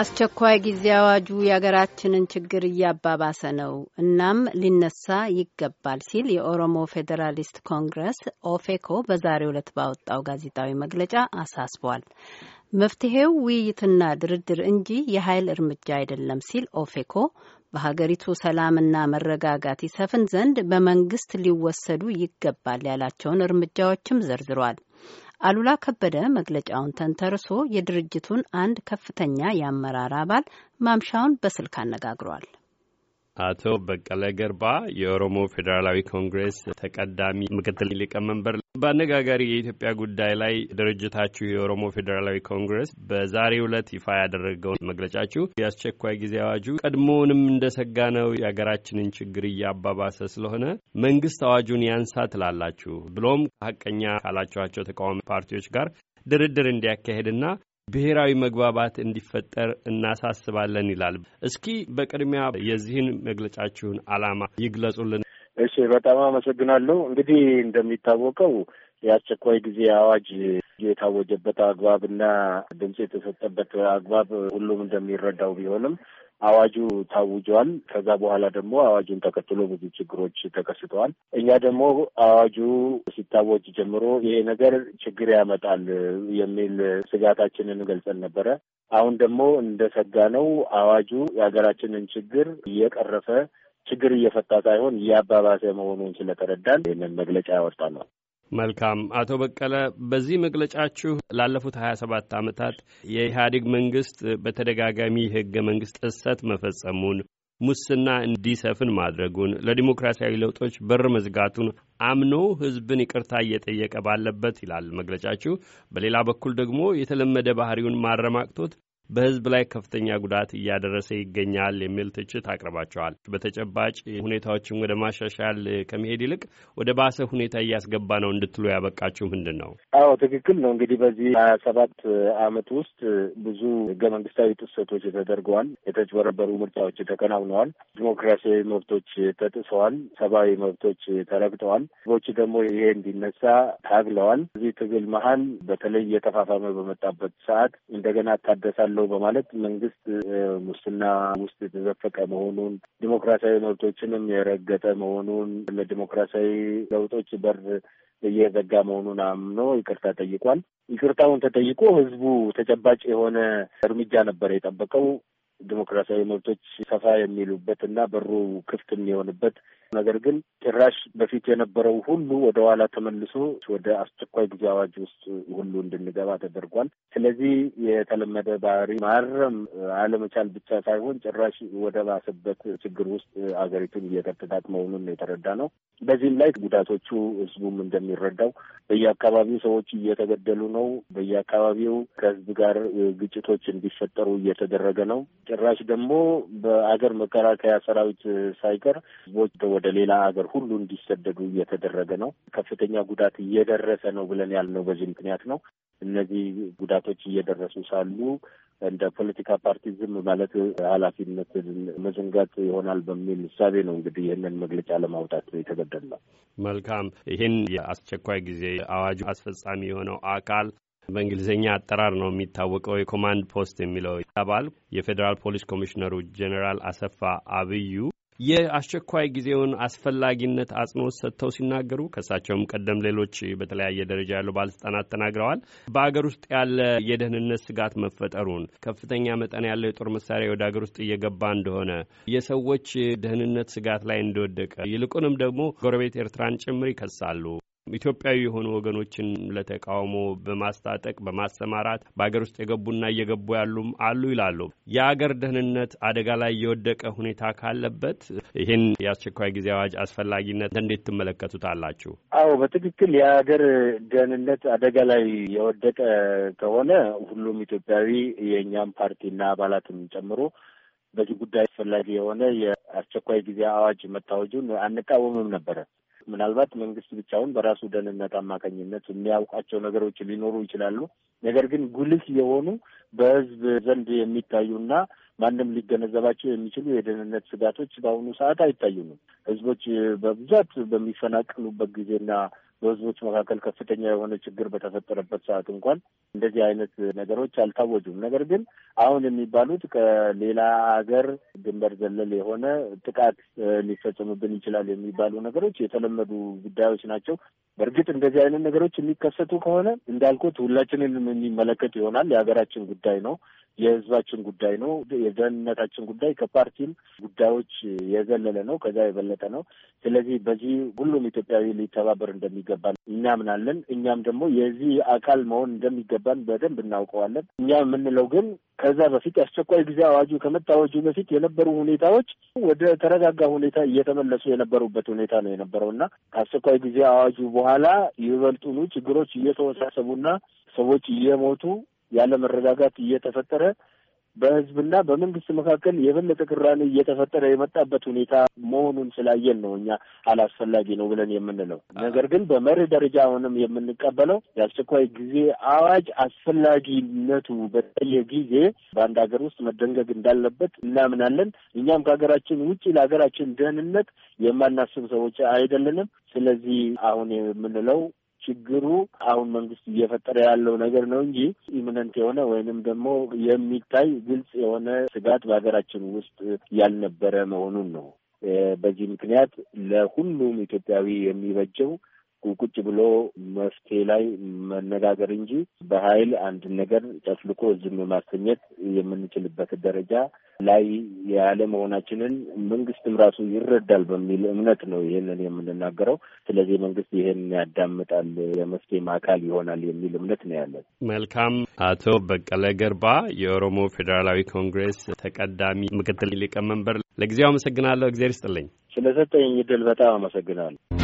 አስቸኳይ ጊዜ አዋጁ የሀገራችንን ችግር እያባባሰ ነው፣ እናም ሊነሳ ይገባል ሲል የኦሮሞ ፌዴራሊስት ኮንግረስ ኦፌኮ በዛሬው ዕለት ባወጣው ጋዜጣዊ መግለጫ አሳስቧል። መፍትሄው ውይይትና ድርድር እንጂ የኃይል እርምጃ አይደለም ሲል ኦፌኮ በሀገሪቱ ሰላምና መረጋጋት ይሰፍን ዘንድ በመንግስት ሊወሰዱ ይገባል ያላቸውን እርምጃዎችም ዘርዝሯል። አሉላ ከበደ መግለጫውን ተንተርሶ የድርጅቱን አንድ ከፍተኛ የአመራር አባል ማምሻውን በስልክ አነጋግሯል። አቶ በቀለ ገርባ የኦሮሞ ፌዴራላዊ ኮንግሬስ ተቀዳሚ ምክትል ሊቀመንበር፣ በአነጋጋሪ የኢትዮጵያ ጉዳይ ላይ ድርጅታችሁ የኦሮሞ ፌዴራላዊ ኮንግሬስ በዛሬው ዕለት ይፋ ያደረገውን መግለጫችሁ የአስቸኳይ ጊዜ አዋጁ ቀድሞውንም እንደሰጋ ነው የሀገራችንን ችግር እያባባሰ ስለሆነ መንግስት አዋጁን ያንሳ ትላላችሁ፣ ብሎም ሀቀኛ ካላችኋቸው ተቃዋሚ ፓርቲዎች ጋር ድርድር እንዲያካሄድና ብሔራዊ መግባባት እንዲፈጠር እናሳስባለን ይላል። እስኪ በቅድሚያ የዚህን መግለጫችሁን ዓላማ ይግለጹልን። እሺ፣ በጣም አመሰግናለሁ። እንግዲህ እንደሚታወቀው የአስቸኳይ ጊዜ አዋጅ የታወጀበት አግባብና ድምፅ የተሰጠበት አግባብ ሁሉም እንደሚረዳው ቢሆንም አዋጁ ታውጇል። ከዛ በኋላ ደግሞ አዋጁን ተከትሎ ብዙ ችግሮች ተከስተዋል። እኛ ደግሞ አዋጁ ሲታወጅ ጀምሮ ይሄ ነገር ችግር ያመጣል የሚል ስጋታችንን ገልጸን ነበረ። አሁን ደግሞ እንደሰጋ ነው አዋጁ የሀገራችንን ችግር እየቀረፈ ችግር እየፈታ ሳይሆን እያባባሰ መሆኑን ስለተረዳን ይህንን መግለጫ ያወጣ ነው። መልካም አቶ በቀለ በዚህ መግለጫችሁ ላለፉት ሀያ ሰባት ዓመታት የኢህአዴግ መንግስት በተደጋጋሚ የህገ መንግስት ጥሰት መፈጸሙን ሙስና እንዲሰፍን ማድረጉን ለዲሞክራሲያዊ ለውጦች በር መዝጋቱን አምኖ ህዝብን ይቅርታ እየጠየቀ ባለበት ይላል መግለጫችሁ። በሌላ በኩል ደግሞ የተለመደ ባህሪውን ማረማቅቶት በህዝብ ላይ ከፍተኛ ጉዳት እያደረሰ ይገኛል የሚል ትችት አቅርባቸዋል። በተጨባጭ ሁኔታዎችን ወደ ማሻሻል ከመሄድ ይልቅ ወደ ባሰ ሁኔታ እያስገባ ነው እንድትሉ ያበቃችሁ ምንድን ነው? አዎ ትክክል ነው። እንግዲህ በዚህ ሀያ ሰባት አመት ውስጥ ብዙ ህገ መንግስታዊ ጥሰቶች ተደርገዋል። የተጭበረበሩ ምርጫዎች ተከናውነዋል። ዲሞክራሲያዊ መብቶች ተጥሰዋል። ሰብአዊ መብቶች ተረግጠዋል። ህዝቦች ደግሞ ይሄ እንዲነሳ ታግለዋል። እዚህ ትግል መሀል በተለይ እየተፋፋመ በመጣበት ሰዓት እንደገና እታደሳለሁ በማለት መንግስት ሙስና ውስጥ የተዘፈቀ መሆኑን ዲሞክራሲያዊ መብቶችንም የረገጠ መሆኑን ለዲሞክራሲያዊ ለውጦች በር እየዘጋ መሆኑን አምኖ ይቅርታ ጠይቋል። ይቅርታውን ተጠይቆ ህዝቡ ተጨባጭ የሆነ እርምጃ ነበር የጠበቀው። ዲሞክራሲያዊ መብቶች ሰፋ የሚሉበት እና በሩ ክፍት የሚሆንበት ነገር ግን ጭራሽ በፊት የነበረው ሁሉ ወደ ኋላ ተመልሶ ወደ አስቸኳይ ጊዜ አዋጅ ውስጥ ሁሉ እንድንገባ ተደርጓል። ስለዚህ የተለመደ ባህሪ ማረም አለመቻል ብቻ ሳይሆን ጭራሽ ወደ ባሰበት ችግር ውስጥ አገሪቱን እየከተታት መሆኑን የተረዳ ነው። በዚህም ላይ ጉዳቶቹ ህዝቡም እንደሚረዳው በየአካባቢው ሰዎች እየተገደሉ ነው። በየአካባቢው ከህዝብ ጋር ግጭቶች እንዲፈጠሩ እየተደረገ ነው። ጭራሽ ደግሞ በአገር መከላከያ ሰራዊት ሳይቀር ህዝቦች ወደ ሌላ ሀገር ሁሉ እንዲሰደዱ እየተደረገ ነው። ከፍተኛ ጉዳት እየደረሰ ነው ብለን ያልነው በዚህ ምክንያት ነው። እነዚህ ጉዳቶች እየደረሱ ሳሉ እንደ ፖለቲካ ፓርቲ ዝም ማለት ኃላፊነትን መዘንጋት ይሆናል በሚል እሳቤ ነው እንግዲህ ይህንን መግለጫ ለማውጣት የተገደድነው። መልካም። ይህን የአስቸኳይ ጊዜ አዋጁ አስፈጻሚ የሆነው አካል በእንግሊዝኛ አጠራር ነው የሚታወቀው የ command post የሚለው አባል የፌዴራል ፖሊስ ኮሚሽነሩ ጄኔራል አሰፋ አብዩ የአስቸኳይ ጊዜውን አስፈላጊነት አጽንኦት ሰጥተው ሲናገሩ ከእሳቸውም ቀደም ሌሎች በተለያየ ደረጃ ያሉ ባለስልጣናት ተናግረዋል። በአገር ውስጥ ያለ የደህንነት ስጋት መፈጠሩን፣ ከፍተኛ መጠን ያለው የጦር መሳሪያ ወደ አገር ውስጥ እየገባ እንደሆነ፣ የሰዎች ደህንነት ስጋት ላይ እንደወደቀ ይልቁንም ደግሞ ጎረቤት ኤርትራን ጭምር ይከሳሉ። ኢትዮጵያዊ የሆኑ ወገኖችን ለተቃውሞ በማስታጠቅ በማሰማራት በሀገር ውስጥ የገቡና እየገቡ ያሉም አሉ ይላሉ። የአገር ደህንነት አደጋ ላይ የወደቀ ሁኔታ ካለበት ይህን የአስቸኳይ ጊዜ አዋጅ አስፈላጊነት እንዴት ትመለከቱታላችሁ? አዎ በትክክል የሀገር ደህንነት አደጋ ላይ የወደቀ ከሆነ ሁሉም ኢትዮጵያዊ የእኛም ፓርቲና አባላትን ጨምሮ በዚህ ጉዳይ አስፈላጊ የሆነ የአስቸኳይ ጊዜ አዋጅ መታወጁን አንቃወምም ነበረ። ምናልባት መንግስት ብቻውን በራሱ ደህንነት አማካኝነት የሚያውቃቸው ነገሮች ሊኖሩ ይችላሉ። ነገር ግን ጉልህ የሆኑ በህዝብ ዘንድ የሚታዩና ማንም ሊገነዘባቸው የሚችሉ የደህንነት ስጋቶች በአሁኑ ሰዓት አይታዩንም። ህዝቦች በብዛት በሚፈናቀሉበት ጊዜና በህዝቦች መካከል ከፍተኛ የሆነ ችግር በተፈጠረበት ሰዓት እንኳን እንደዚህ አይነት ነገሮች አልታወጁም። ነገር ግን አሁን የሚባሉት ከሌላ ሀገር ድንበር ዘለል የሆነ ጥቃት ሊፈጸምብን ይችላል የሚባሉ ነገሮች የተለመዱ ጉዳዮች ናቸው። በእርግጥ እንደዚህ አይነት ነገሮች የሚከሰቱ ከሆነ እንዳልኩት ሁላችንን የሚመለከት ይሆናል። የሀገራችን ጉዳይ ነው። የህዝባችን ጉዳይ ነው። የደህንነታችን ጉዳይ ከፓርቲም ጉዳዮች የዘለለ ነው። ከዛ የበለጠ ነው። ስለዚህ በዚህ ሁሉም ኢትዮጵያዊ ሊተባበር እንደሚገባ እናምናለን። እኛም ደግሞ የዚህ አካል መሆን እንደሚገባን በደንብ እናውቀዋለን። እኛ የምንለው ግን ከዛ በፊት የአስቸኳይ ጊዜ አዋጁ ከመታወጁ በፊት የነበሩ ሁኔታዎች ወደ ተረጋጋ ሁኔታ እየተመለሱ የነበሩበት ሁኔታ ነው የነበረው እና ከአስቸኳይ ጊዜ አዋጁ በኋላ ይበልጡኑ ችግሮች እየተወሳሰቡና ሰዎች እየሞቱ ያለ መረጋጋት እየተፈጠረ በህዝብና በመንግስት መካከል የበለጠ ቅራኔ እየተፈጠረ የመጣበት ሁኔታ መሆኑን ስላየን ነው እኛ አላስፈላጊ ነው ብለን የምንለው። ነገር ግን በመርህ ደረጃ አሁንም የምንቀበለው የአስቸኳይ ጊዜ አዋጅ አስፈላጊነቱ በተለየ ጊዜ በአንድ ሀገር ውስጥ መደንገግ እንዳለበት እናምናለን። እኛም ከሀገራችን ውጭ ለሀገራችን ደህንነት የማናስብ ሰዎች አይደለንም። ስለዚህ አሁን የምንለው ችግሩ አሁን መንግስት እየፈጠረ ያለው ነገር ነው እንጂ ኢሚነንት የሆነ ወይንም ደግሞ የሚታይ ግልጽ የሆነ ስጋት በሀገራችን ውስጥ ያልነበረ መሆኑን ነው። በዚህ ምክንያት ለሁሉም ኢትዮጵያዊ የሚበጀው ቁጭ ብሎ መፍትሄ ላይ መነጋገር እንጂ በኃይል አንድ ነገር ጨፍልቆ ዝም ማሰኘት የምንችልበት ደረጃ ላይ ያለ መሆናችንን መንግስትም ራሱ ይረዳል በሚል እምነት ነው ይህንን የምንናገረው። ስለዚህ መንግስት ይህን ያዳምጣል፣ የመፍትሄም አካል ይሆናል የሚል እምነት ነው ያለን። መልካም። አቶ በቀለ ገርባ የኦሮሞ ፌዴራላዊ ኮንግሬስ ተቀዳሚ ምክትል ሊቀመንበር፣ ለጊዜው አመሰግናለሁ። እግዜር ይስጥልኝ። ስለሰጠኝ እድል በጣም አመሰግናለሁ።